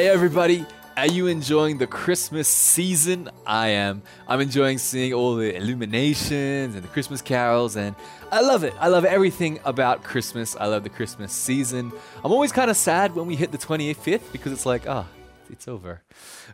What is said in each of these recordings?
Hey, everybody. Are you enjoying the Christmas season? I am. I'm enjoying seeing all the illuminations and the Christmas carols, and I love it. I love everything about Christmas. I love the Christmas season. I'm always kind of sad when we hit the 25th because it's like, ah, it's over.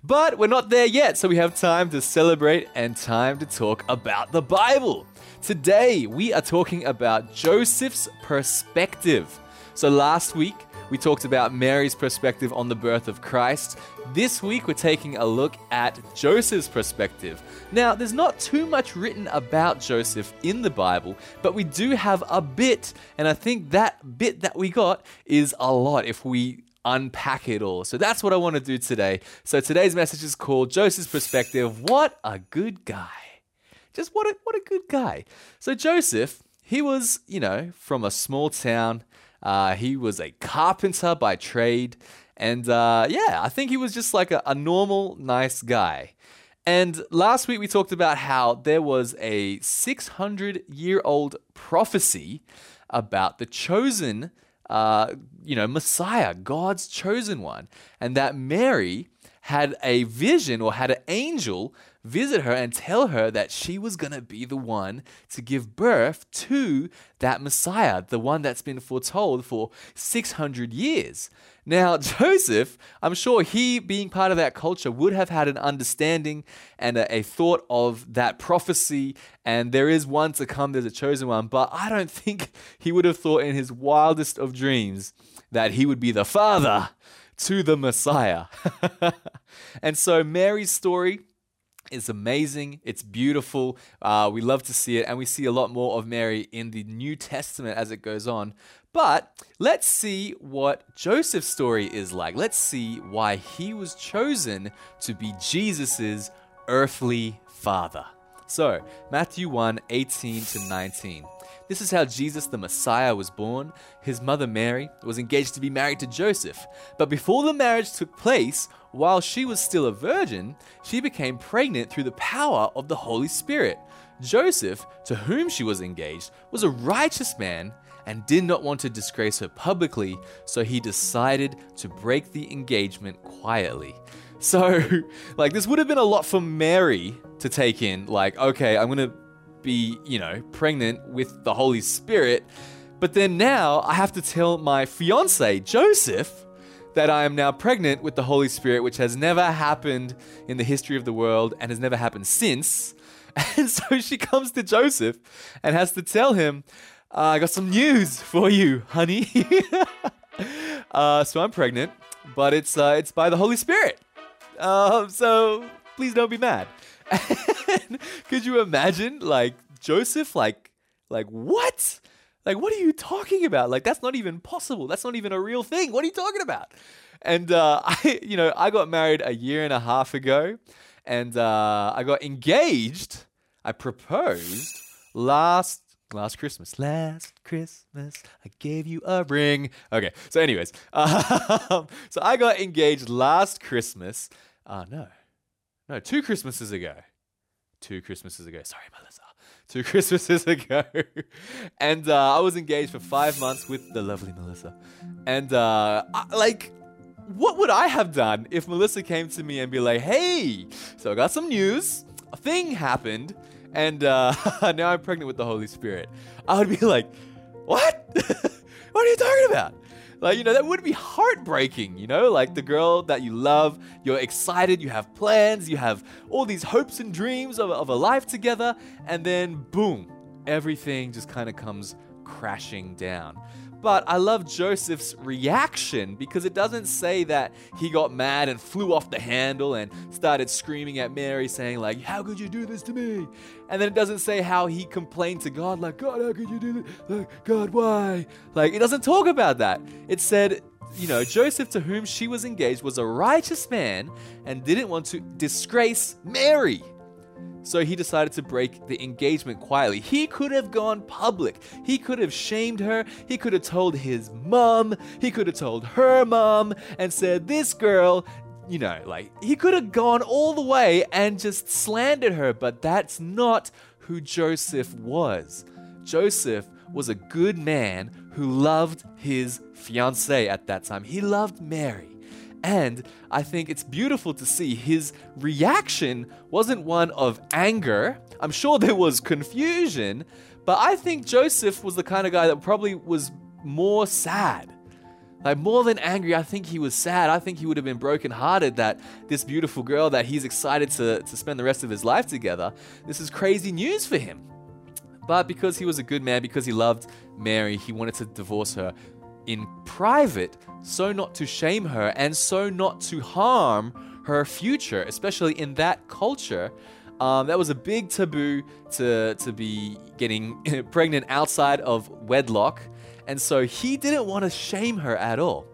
But we're not there yet, so we have time to celebrate and time to talk about the Bible. Today, we are talking about Joseph's perspective. So last week, we talked about Mary's perspective on the birth of Christ. This week, we're taking a look at Joseph's perspective. Now, there's not too much written about Joseph in the Bible, but we do have a bit, and I think that bit that we got is a lot if we unpack it all. So that's what I want to do today. So today's message is called Joseph's Perspective. What a good guy. Just what a, what a good guy. So Joseph, he was, you know, from a small town. Uh, he was a carpenter by trade. And uh, yeah, I think he was just like a, a normal, nice guy. And last week we talked about how there was a 600 year old prophecy about the chosen, uh, you know, Messiah, God's chosen one, and that Mary had a vision or had an angel visit her and tell her that she was going to be the one to give birth to that Messiah, the one that's been foretold for 600 years. Now, Joseph, I'm sure he, being part of that culture, would have had an understanding and a, a, thought of that prophecy. And there is one to come, there's a chosen one. But I don't think he would have thought in his wildest of dreams that he would be the father to the Messiah. and so Mary's story is amazing. It's beautiful. Uh, we love to see it. And we see a lot more of Mary in the New Testament as it goes on. But let's see what Joseph's story is like. Let's see why he was chosen to be Jesus's earthly father. So, Matthew 1 18 to 19. This is how Jesus the Messiah was born. His mother Mary was engaged to be married to Joseph. But before the marriage took place, while she was still a virgin, she became pregnant through the power of the Holy Spirit. Joseph, to whom she was engaged, was a righteous man and did not want to disgrace her publicly, so he decided to break the engagement quietly. So, like, this would have been a lot for Mary to take in. Like, okay, I'm gonna be, you know, pregnant with the Holy Spirit. But then now I have to tell my fiance, Joseph, that I am now pregnant with the Holy Spirit, which has never happened in the history of the world and has never happened since. And so she comes to Joseph and has to tell him, uh, I got some news for you, honey. uh, so I'm pregnant, but it's, uh, it's by the Holy Spirit. Um, so please don't be mad. could you imagine like Joseph like like what? Like what are you talking about? Like that's not even possible. That's not even a real thing. What are you talking about? And uh, I you know, I got married a year and a half ago and uh, I got engaged. I proposed last last Christmas. Last Christmas, I gave you a ring. Okay, so anyways, um, so I got engaged last Christmas. Uh, no, no, two Christmases ago. Two Christmases ago. Sorry, Melissa. Two Christmases ago. and uh, I was engaged for five months with the lovely Melissa. And, uh, I, like, what would I have done if Melissa came to me and be like, hey, so I got some news. A thing happened. And uh, now I'm pregnant with the Holy Spirit. I would be like, what? what are you talking about? Like, you know, that would be heartbreaking, you know? Like the girl that you love, you're excited, you have plans, you have all these hopes and dreams of, of a life together, and then boom, everything just kind of comes crashing down. But I love Joseph's reaction because it doesn't say that he got mad and flew off the handle and started screaming at Mary, saying, like, How could you do this to me? And then it doesn't say how he complained to God, like, God, how could you do this? Like, God, why? Like, it doesn't talk about that. It said, you know, Joseph, to whom she was engaged, was a righteous man and didn't want to disgrace Mary. So he decided to break the engagement quietly. He could have gone public. He could have shamed her. He could have told his mom. He could have told her mom and said, This girl, you know, like he could have gone all the way and just slandered her, but that's not who Joseph was. Joseph was a good man who loved his fiancee at that time. He loved Mary. And I think it's beautiful to see his reaction wasn't one of anger. I'm sure there was confusion, but I think Joseph was the kind of guy that probably was more sad. Like more than angry, I think he was sad. I think he would have been brokenhearted that this beautiful girl that he's excited to, to spend the rest of his life together, this is crazy news for him. But because he was a good man, because he loved Mary, he wanted to divorce her in private, so not to shame her and so not to harm her future, especially in that culture. Um, that was a big taboo to, to be getting pregnant outside of wedlock. And so he didn't want to shame her at all.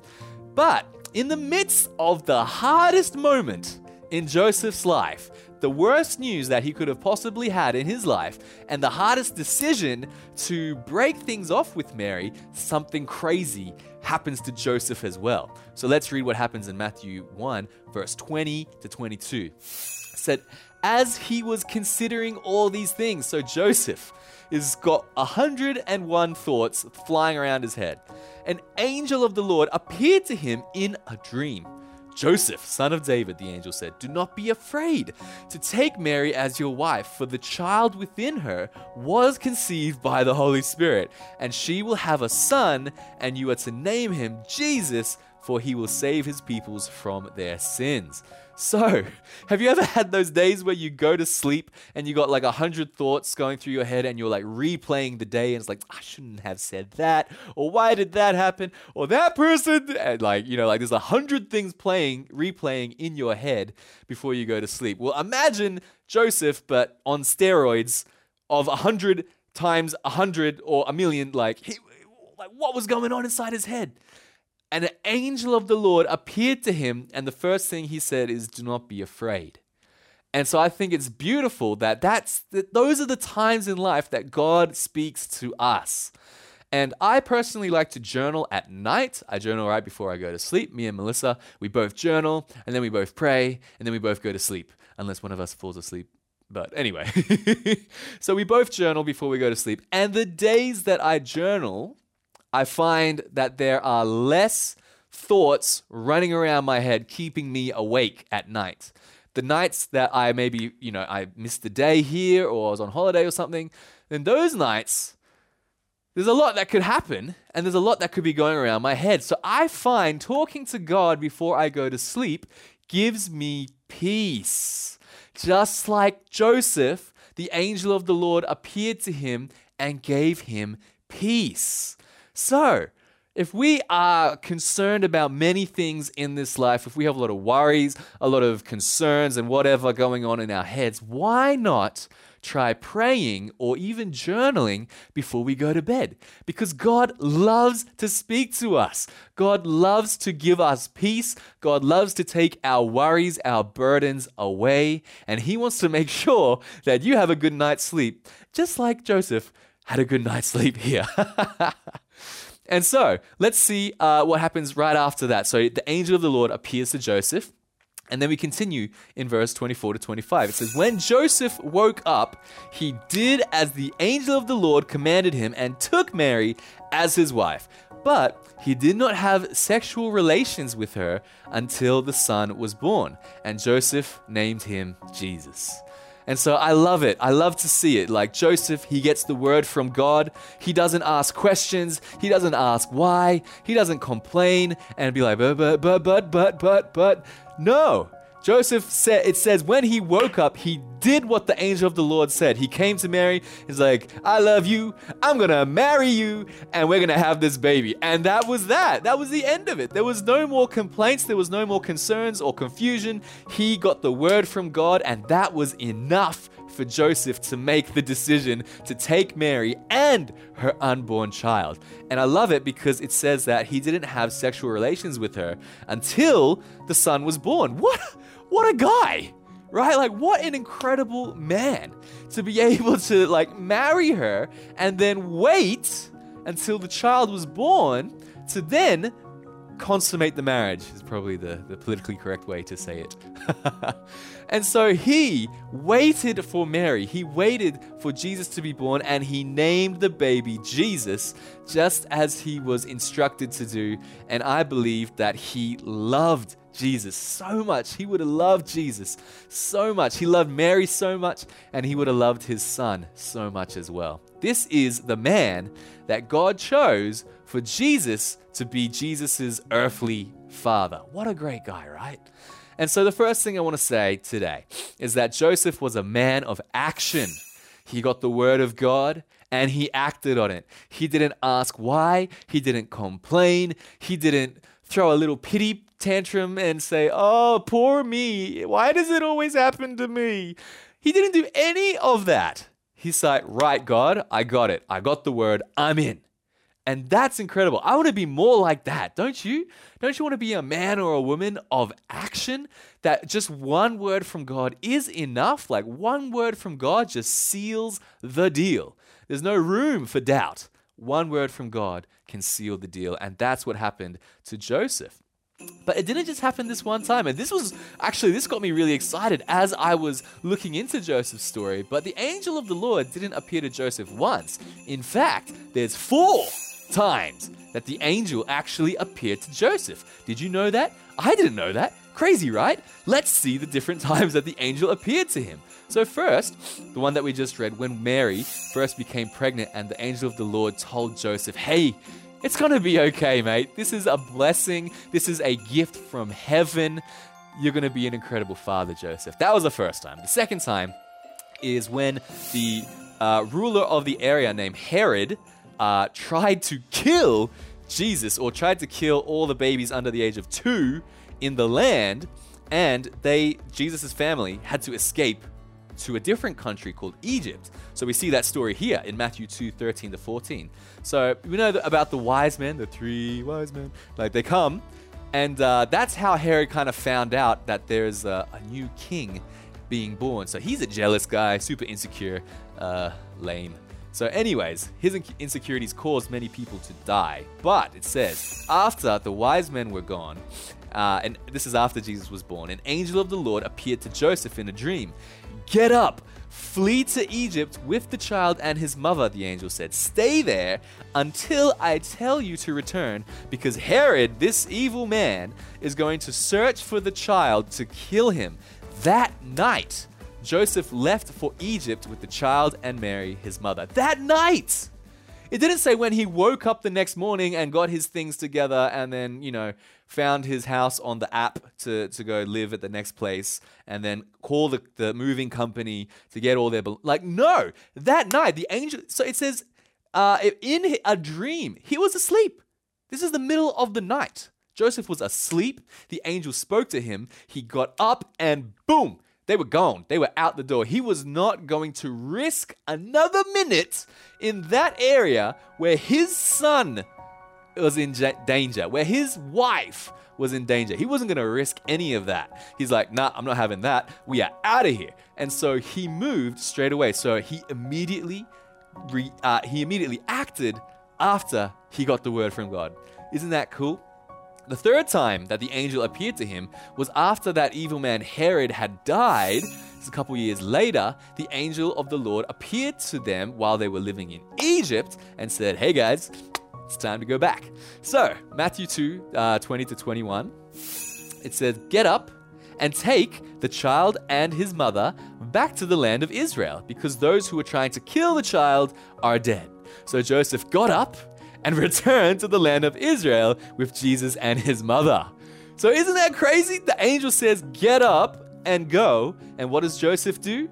But in the midst of the hardest moment in Joseph's life, the worst news that he could have possibly had in his life, and the hardest decision to break things off with Mary, something crazy happens to Joseph as well. So let's read what happens in Matthew 1, verse 20 to 22. It said, As he was considering all these things, so Joseph is got 101 thoughts flying around his head. An angel of the Lord appeared to him in a dream. Joseph, son of David, the angel said, Do not be afraid to take Mary as your wife, for the child within her was conceived by the Holy Spirit, and she will have a son, and you are to name him Jesus, for he will save his peoples from their sins. So, have you ever had those days where you go to sleep and you got like a hundred thoughts going through your head and you're like replaying the day and it's like, I shouldn't have said that, or why did that happen, or that person, and like, you know, like there's a hundred things playing, replaying in your head before you go to sleep. Well, imagine Joseph, but on steroids of a hundred times a hundred or a million, like, he, like what was going on inside his head? And an angel of the Lord appeared to him, and the first thing he said is, Do not be afraid. And so I think it's beautiful that that's that those are the times in life that God speaks to us. And I personally like to journal at night. I journal right before I go to sleep. Me and Melissa, we both journal and then we both pray and then we both go to sleep, unless one of us falls asleep. But anyway, so we both journal before we go to sleep. And the days that I journal, I find that there are less thoughts running around my head, keeping me awake at night. The nights that I maybe, you know, I missed the day here or I was on holiday or something, then those nights, there's a lot that could happen and there's a lot that could be going around my head. So I find talking to God before I go to sleep gives me peace. Just like Joseph, the angel of the Lord appeared to him and gave him peace. So, if we are concerned about many things in this life, if we have a lot of worries, a lot of concerns, and whatever going on in our heads, why not try praying or even journaling before we go to bed? Because God loves to speak to us. God loves to give us peace. God loves to take our worries, our burdens away. And He wants to make sure that you have a good night's sleep, just like Joseph had a good night's sleep here. And so let's see uh, what happens right after that. So the angel of the Lord appears to Joseph. And then we continue in verse 24 to 25. It says, When Joseph woke up, he did as the angel of the Lord commanded him and took Mary as his wife. But he did not have sexual relations with her until the son was born. And Joseph named him Jesus. And so I love it. I love to see it. Like Joseph, he gets the word from God. He doesn't ask questions. He doesn't ask why. He doesn't complain and be like, but, but, but, but, but, but, but. No. Joseph said, it says, when he woke up, he did what the angel of the Lord said. He came to Mary. He's like, I love you. I'm going to marry you and we're going to have this baby. And that was that. That was the end of it. There was no more complaints. There was no more concerns or confusion. He got the word from God and that was enough for Joseph to make the decision to take Mary and her unborn child. And I love it because it says that he didn't have sexual relations with her until the son was born. What? What a guy, right? Like, what an incredible man to be able to like marry her and then wait until the child was born to then consummate the marriage is probably the, the politically correct way to say it. and so he waited for Mary. He waited for Jesus to be born and he named the baby Jesus just as he was instructed to do. And I believe that he loved Jesus so much. He would have loved Jesus so much. He loved Mary so much, and he would have loved his son so much as well. This is the man that God chose for Jesus to be Jesus' earthly father. What a great guy, right? And so, the first thing I want to say today is that Joseph was a man of action. He got the word of God and he acted on it. He didn't ask why, he didn't complain, he didn't throw a little pity tantrum and say, Oh, poor me. Why does it always happen to me? He didn't do any of that. He's like, Right, God, I got it. I got the word. I'm in. And that's incredible. I want to be more like that, don't you? Don't you want to be a man or a woman of action? That just one word from God is enough? Like one word from God just seals the deal. There's no room for doubt. One word from God can seal the deal. And that's what happened to Joseph. But it didn't just happen this one time. And this was actually, this got me really excited as I was looking into Joseph's story. But the angel of the Lord didn't appear to Joseph once. In fact, there's four times that the angel actually appeared to Joseph. Did you know that? I didn't know that. Crazy, right? Let's see the different times that the angel appeared to him. So, first, the one that we just read, when Mary first became pregnant and the angel of the Lord told Joseph, Hey, it's going to be okay, mate. This is a blessing. This is a gift from heaven. You're going to be an incredible father, Joseph. That was the first time. The second time is when the uh, ruler of the area named Herod uh, tried to kill Jesus or tried to kill all the babies under the age of two in the land, and they, Jesus' family, had to escape to a different country called Egypt. So we see that story here in Matthew 2 13 to 14. So we know about the wise men, the three wise men. Like they come, and uh, that's how Herod kind of found out that there's a, a, new king being born. So he's a jealous guy, super insecure, uh, lame. So, anyways, his insecurities caused many people to die. But it says, after the wise men were gone, uh, and this is after Jesus was born, an angel of the Lord appeared to Joseph in a dream. Get up, flee to Egypt with the child and his mother, the angel said. Stay there until I tell you to return, because Herod, this evil man, is going to search for the child to kill him. That night, Joseph left for Egypt with the child and Mary, his mother. That night! It didn't say when he woke up the next morning and got his things together and then, you know, found his house on the app to, to go live at the next place and then call the, the moving company to get all their. Like, no! That night, the angel. So it says, uh, in a dream, he was asleep. This is the middle of the night. Joseph was asleep. The angel spoke to him. He got up and boom, they were gone. They were out the door. He was not going to risk another minute in that area where his son was in danger, where his wife was in danger. He wasn't going to risk any of that. He's like, nah, I'm not having that. We are out of here. And so he moved straight away. So he immediately, re, uh, he immediately acted after he got the word from God. Isn't that cool? The third time that the angel appeared to him was after that evil man Herod had died. a couple years later, the angel of the Lord appeared to them while they were living in Egypt and said, Hey guys, it's time to go back. So, Matthew 2 uh, 20 to 21, it says, Get up and take the child and his mother back to the land of Israel, because those who were trying to kill the child are dead. So Joseph got up and return to the land of Israel with Jesus and his mother. So, isn't that crazy? The angel says, Get up and go. And what does Joseph do?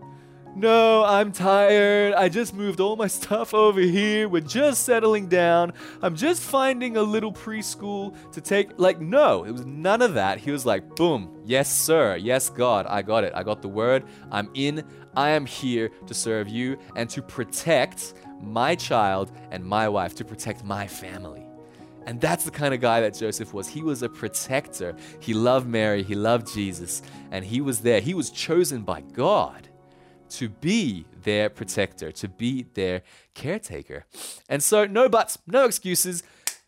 No, I'm tired. I just moved all my stuff over here. We're just settling down. I'm just finding a little preschool to take. Like, no, it was none of that. He was like, boom, yes, sir. Yes, God, I got it. I got the word. I'm in. I am here to serve you and to protect my child and my wife, to protect my family. And that's the kind of guy that Joseph was. He was a protector. He loved Mary, he loved Jesus, and he was there. He was chosen by God to be their protector, to be their caretaker. And so, no buts, no excuses.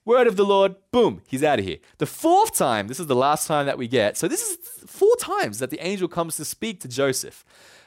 Word of the Lord, boom, he's out of here. The fourth time, this is the last time that we get. So, this is four times that the angel comes to speak to Joseph.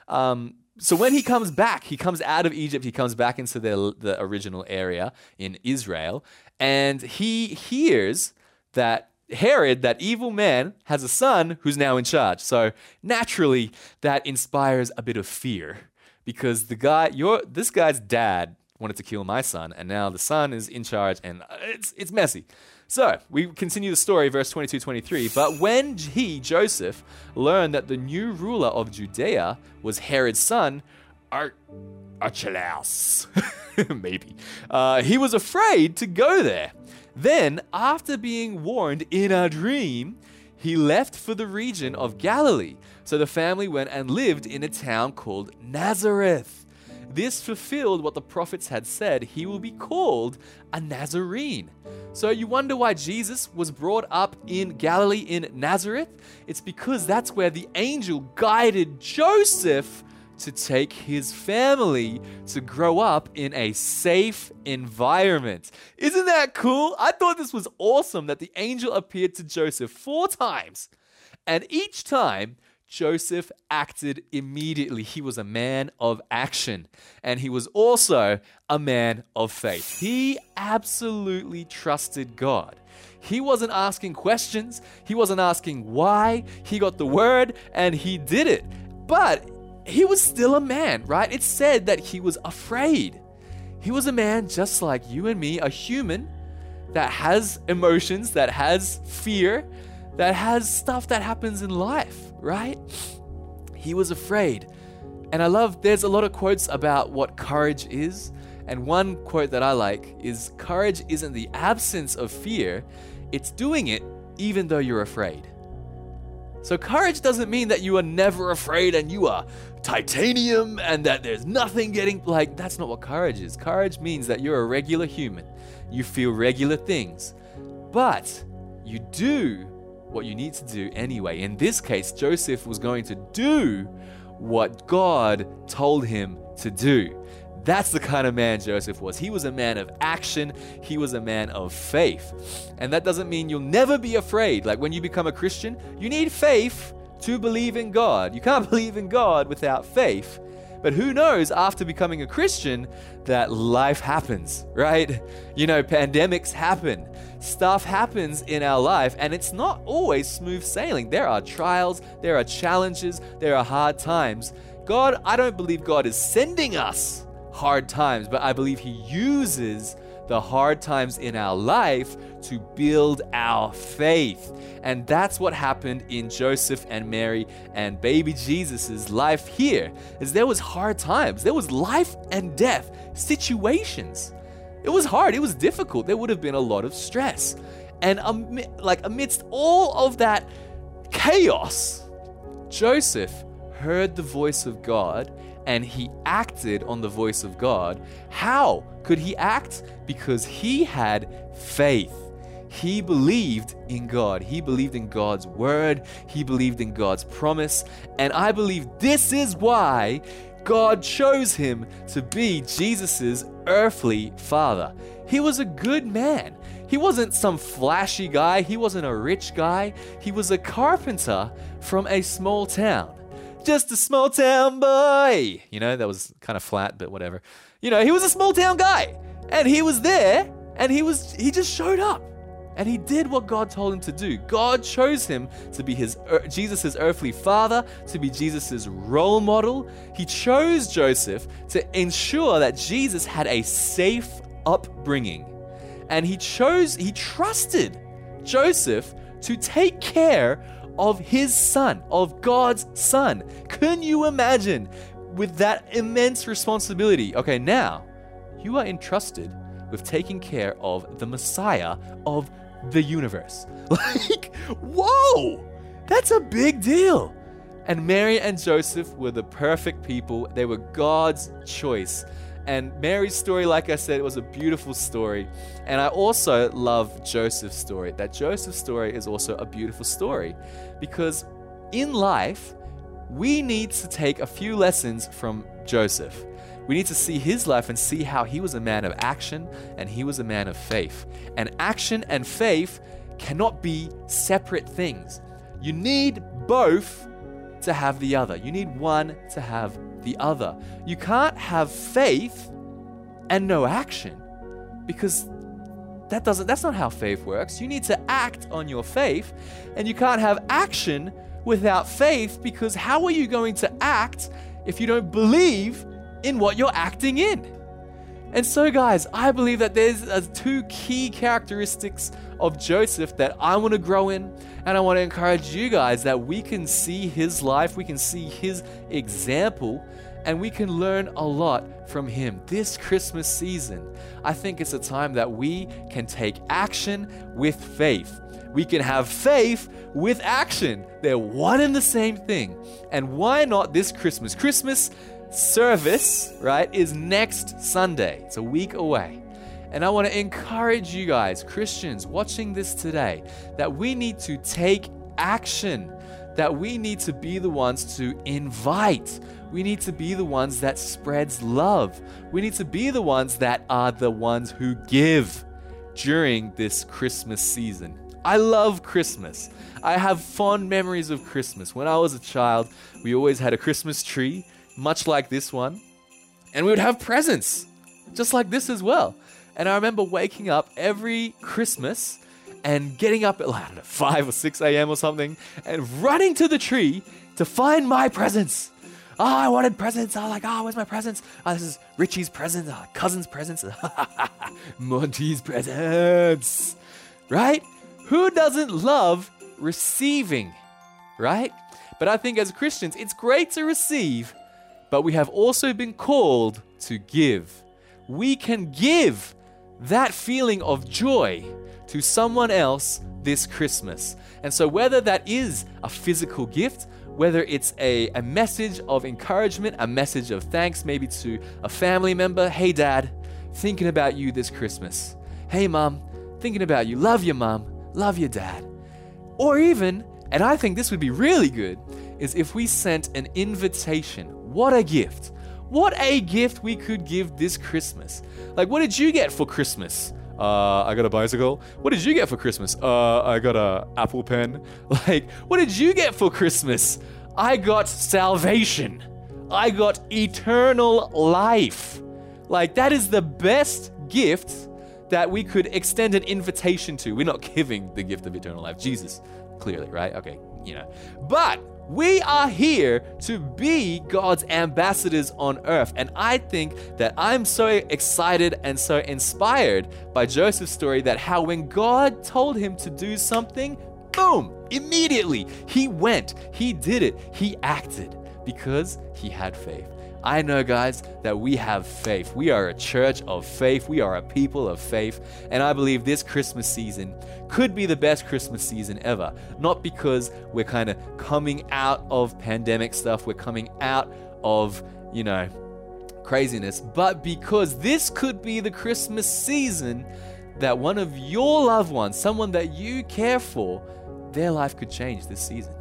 Um, so when he comes back, he comes out of Egypt, he comes back into the, the original area in Israel, and he hears that Herod, that evil man, has a son who's now in charge. So naturally, that inspires a bit of fear because the guy, your this guy's dad wanted to kill my son, and now the son is in charge, and it's it's messy. So we continue the story, verse 22 23. But when he, Joseph, learned that the new ruler of Judea was Herod's son, Ar- Archelaus, maybe, uh, he was afraid to go there. Then, after being warned in a dream, he left for the region of Galilee. So the family went and lived in a town called Nazareth. This fulfilled what the prophets had said he will be called a Nazarene. So you wonder why Jesus was brought up in Galilee in Nazareth? It's because that's where the angel guided Joseph to take his family to grow up in a safe environment. Isn't that cool? I thought this was awesome that the angel appeared to Joseph four times, and each time, Joseph acted immediately. He was a man of action, and he was also a man of faith. He absolutely trusted God. He wasn't asking questions, he wasn't asking why. He got the word and he did it. But he was still a man, right? It said that he was afraid. He was a man just like you and me, a human that has emotions, that has fear, that has stuff that happens in life, right? He was afraid. And I love, there's a lot of quotes about what courage is. And one quote that I like is courage isn't the absence of fear, it's doing it even though you're afraid. So, courage doesn't mean that you are never afraid and you are titanium and that there's nothing getting like that's not what courage is. Courage means that you're a regular human. You feel regular things. But you do what you need to do anyway. In this case, Joseph was going to do what God told him to do. That's the kind of man Joseph was. He was a man of action, he was a man of faith. And that doesn't mean you'll never be afraid. Like when you become a Christian, you need faith to believe in God. You can't believe in God without faith. But who knows, after becoming a Christian, that life happens, right? You know, pandemics happen, stuff happens in our life, and it's not always smooth sailing. There are trials, there are challenges, there are hard times. God, I don't believe God is sending us hard times, but I believe He uses the hard times in our life to build our faith. And that's what happened in Joseph and Mary and baby Jesus's life here. Is there was hard times. There was life and death situations. It was hard, it was difficult. There would have been a lot of stress. And like amidst all of that chaos, Joseph heard the voice of God and he acted on the voice of God. How could he act? Because he had faith. He believed in God. He believed in God's word. He believed in God's promise. And I believe this is why God chose him to be Jesus' earthly father. He was a good man. He wasn't some flashy guy. He wasn't a rich guy. He was a carpenter from a small town just a small town boy. You know, that was kind of flat, but whatever. You know, he was a small town guy. And he was there and he was he just showed up. And he did what God told him to do. God chose him to be his er, Jesus' earthly father, to be Jesus' role model. He chose Joseph to ensure that Jesus had a safe upbringing. And he chose, he trusted Joseph to take care of his son, of God's son. Can you imagine with that immense responsibility? Okay, now you are entrusted with taking care of the Messiah of the universe. Like, whoa, that's a big deal. And Mary and Joseph were the perfect people, they were God's choice. And Mary's story, like I said, was a beautiful story. And I also love Joseph's story. That Joseph's story is also a beautiful story because in life, we need to take a few lessons from Joseph. We need to see his life and see how he was a man of action and he was a man of faith. And action and faith cannot be separate things. You need both to have the other. You need one to have the other. You can't have faith and no action because that doesn't that's not how faith works. You need to act on your faith, and you can't have action without faith because how are you going to act if you don't believe in what you're acting in? And so, guys, I believe that there's uh, two key characteristics of Joseph that I want to grow in, and I want to encourage you guys that we can see his life, we can see his example, and we can learn a lot from him. This Christmas season, I think it's a time that we can take action with faith. We can have faith with action. They're one and the same thing. And why not this Christmas? Christmas service, right, is next Sunday. It's a week away. And I want to encourage you guys, Christians watching this today, that we need to take action, that we need to be the ones to invite. We need to be the ones that spreads love. We need to be the ones that are the ones who give during this Christmas season. I love Christmas. I have fond memories of Christmas. When I was a child, we always had a Christmas tree, much like this one, and we would have presents, just like this as well. And I remember waking up every Christmas and getting up at like, know, 5 or 6 a.m. or something and running to the tree to find my presents. Oh, I wanted presents. I was like, oh, where's my presents? Oh, this is Richie's presents, oh, cousin's presents, Monty's presents. Right? Who doesn't love receiving? Right? But I think as Christians, it's great to receive, but we have also been called to give. We can give that feeling of joy to someone else this Christmas. And so, whether that is a physical gift, whether it's a, a message of encouragement, a message of thanks, maybe to a family member, hey, dad, thinking about you this Christmas. Hey, mom, thinking about you. Love your mom, love your dad. Or even, and I think this would be really good, is if we sent an invitation. What a gift! What a gift we could give this Christmas. Like, what did you get for Christmas? Uh, I got a bicycle. What did you get for Christmas? Uh, I got a Apple Pen. Like, what did you get for Christmas? I got salvation. I got eternal life. Like, that is the best gift that we could extend an invitation to. We're not giving the gift of eternal life. Jesus, clearly, right? Okay, you know. But we are here to be God's ambassadors on earth. And I think that I'm so excited and so inspired by Joseph's story that how when God told him to do something, boom, immediately he went, he did it, he acted because he had faith. I know, guys, that we have faith. We are a church of faith. We are a people of faith. And I believe this Christmas season could be the best Christmas season ever. Not because we're kind of coming out of pandemic stuff, we're coming out of, you know, craziness, but because this could be the Christmas season that one of your loved ones, someone that you care for, their life could change this season.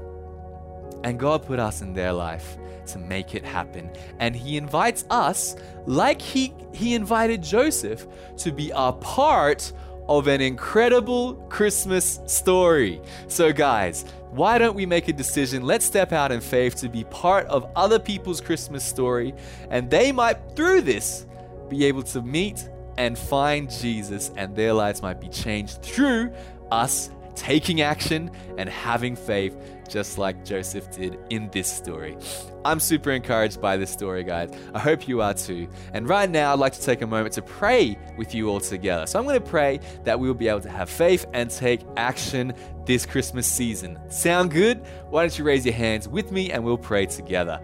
And God put us in their life to make it happen. And he invites us, like he, he invited Joseph, to be a part of an incredible Christmas story. So, guys, why don't we make a decision? Let's step out in faith to be part of other people's Christmas story, and they might, through this, be able to meet and find Jesus, and their lives might be changed through us taking action and having faith, just like Joseph did in this story. I'm super encouraged by this story, guys. I hope you are too. And right now, I'd like to take a moment to pray with you all together. So I'm going to pray that we will be able to have faith and take action this Christmas season. Sound good? Why don't you raise your hands with me and we'll pray together.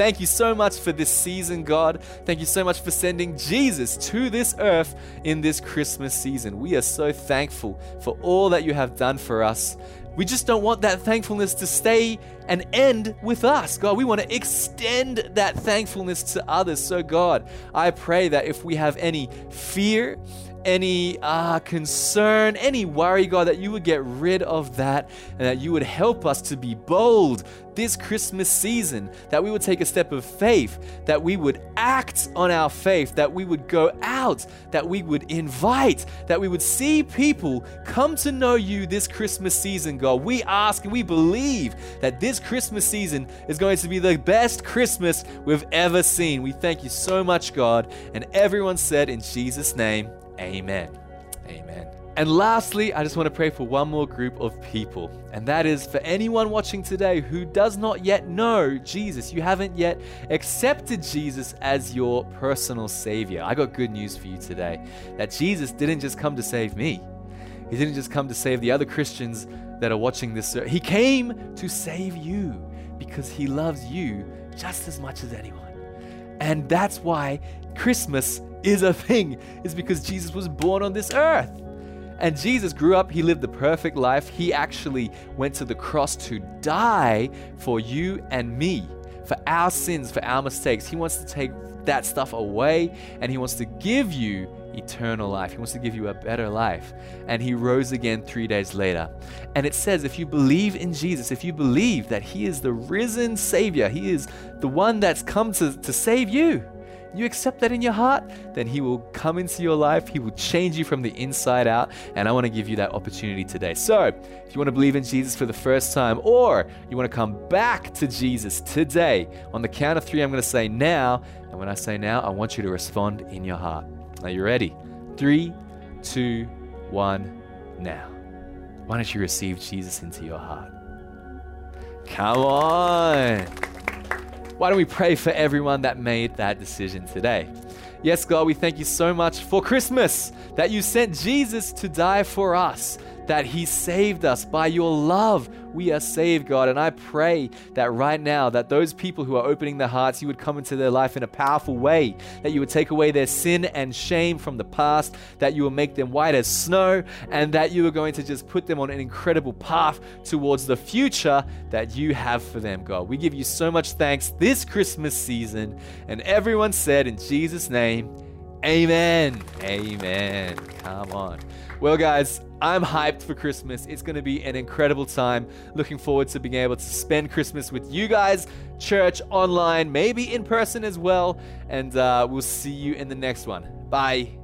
Thank you so much for this season, God. Thank you so much for sending Jesus to this earth in this Christmas season. We are so thankful for all that you have done for us. We just don't want that thankfulness to stay and end with us. God, we want to extend that thankfulness to others. So, God, I pray that if we have any fear, any uh, concern, any worry, God, that you would get rid of that and that you would help us to be bold this Christmas season, that we would take a step of faith, that we would act on our faith, that we would go out, that we would invite, that we would see people come to know you this Christmas season, God. We ask and we believe that this Christmas season is going to be the best Christmas we've ever seen. We thank you so much, God. And everyone said in Jesus' name, Amen. Amen. And lastly, I just want to pray for one more group of people. And that is for anyone watching today who does not yet know Jesus. You haven't yet accepted Jesus as your personal Savior. I got good news for you today that Jesus didn't just come to save me, He didn't just come to save the other Christians that are watching this. He came to save you because He loves you just as much as anyone. And that's why Christmas is a thing, is because Jesus was born on this earth. And Jesus grew up, he lived the perfect life. He actually went to the cross to die for you and me, for our sins, for our mistakes. He wants to take that stuff away and he wants to give you eternal life. He wants to give you a better life. And he rose again three days later. And it says if you believe in Jesus, if you believe that he is the risen Savior, he is the one that's come to, to save you, you accept that in your heart, then He will come into your life. He will change you from the inside out. And I want to give you that opportunity today. So, if you want to believe in Jesus for the first time, or you want to come back to Jesus today, on the count of three, I'm going to say now. And when I say now, I want you to respond in your heart. Are you ready? Three, two, one, now. Why don't you receive Jesus into your heart? Come on. Why don't we pray for everyone that made that decision today? Yes, God, we thank you so much for Christmas, that you sent Jesus to die for us, that he saved us by your love. We are saved, God. And I pray that right now, that those people who are opening their hearts, you would come into their life in a powerful way, that you would take away their sin and shame from the past, that you will make them white as snow, and that you are going to just put them on an incredible path towards the future that you have for them, God. We give you so much thanks this Christmas season. And everyone said, in Jesus' name, Amen. Amen. Come on. Well, guys, I'm hyped for Christmas. It's going to be an incredible time. Looking forward to being able to spend Christmas with you guys, church, online, maybe in person as well. And uh, we'll see you in the next one. Bye.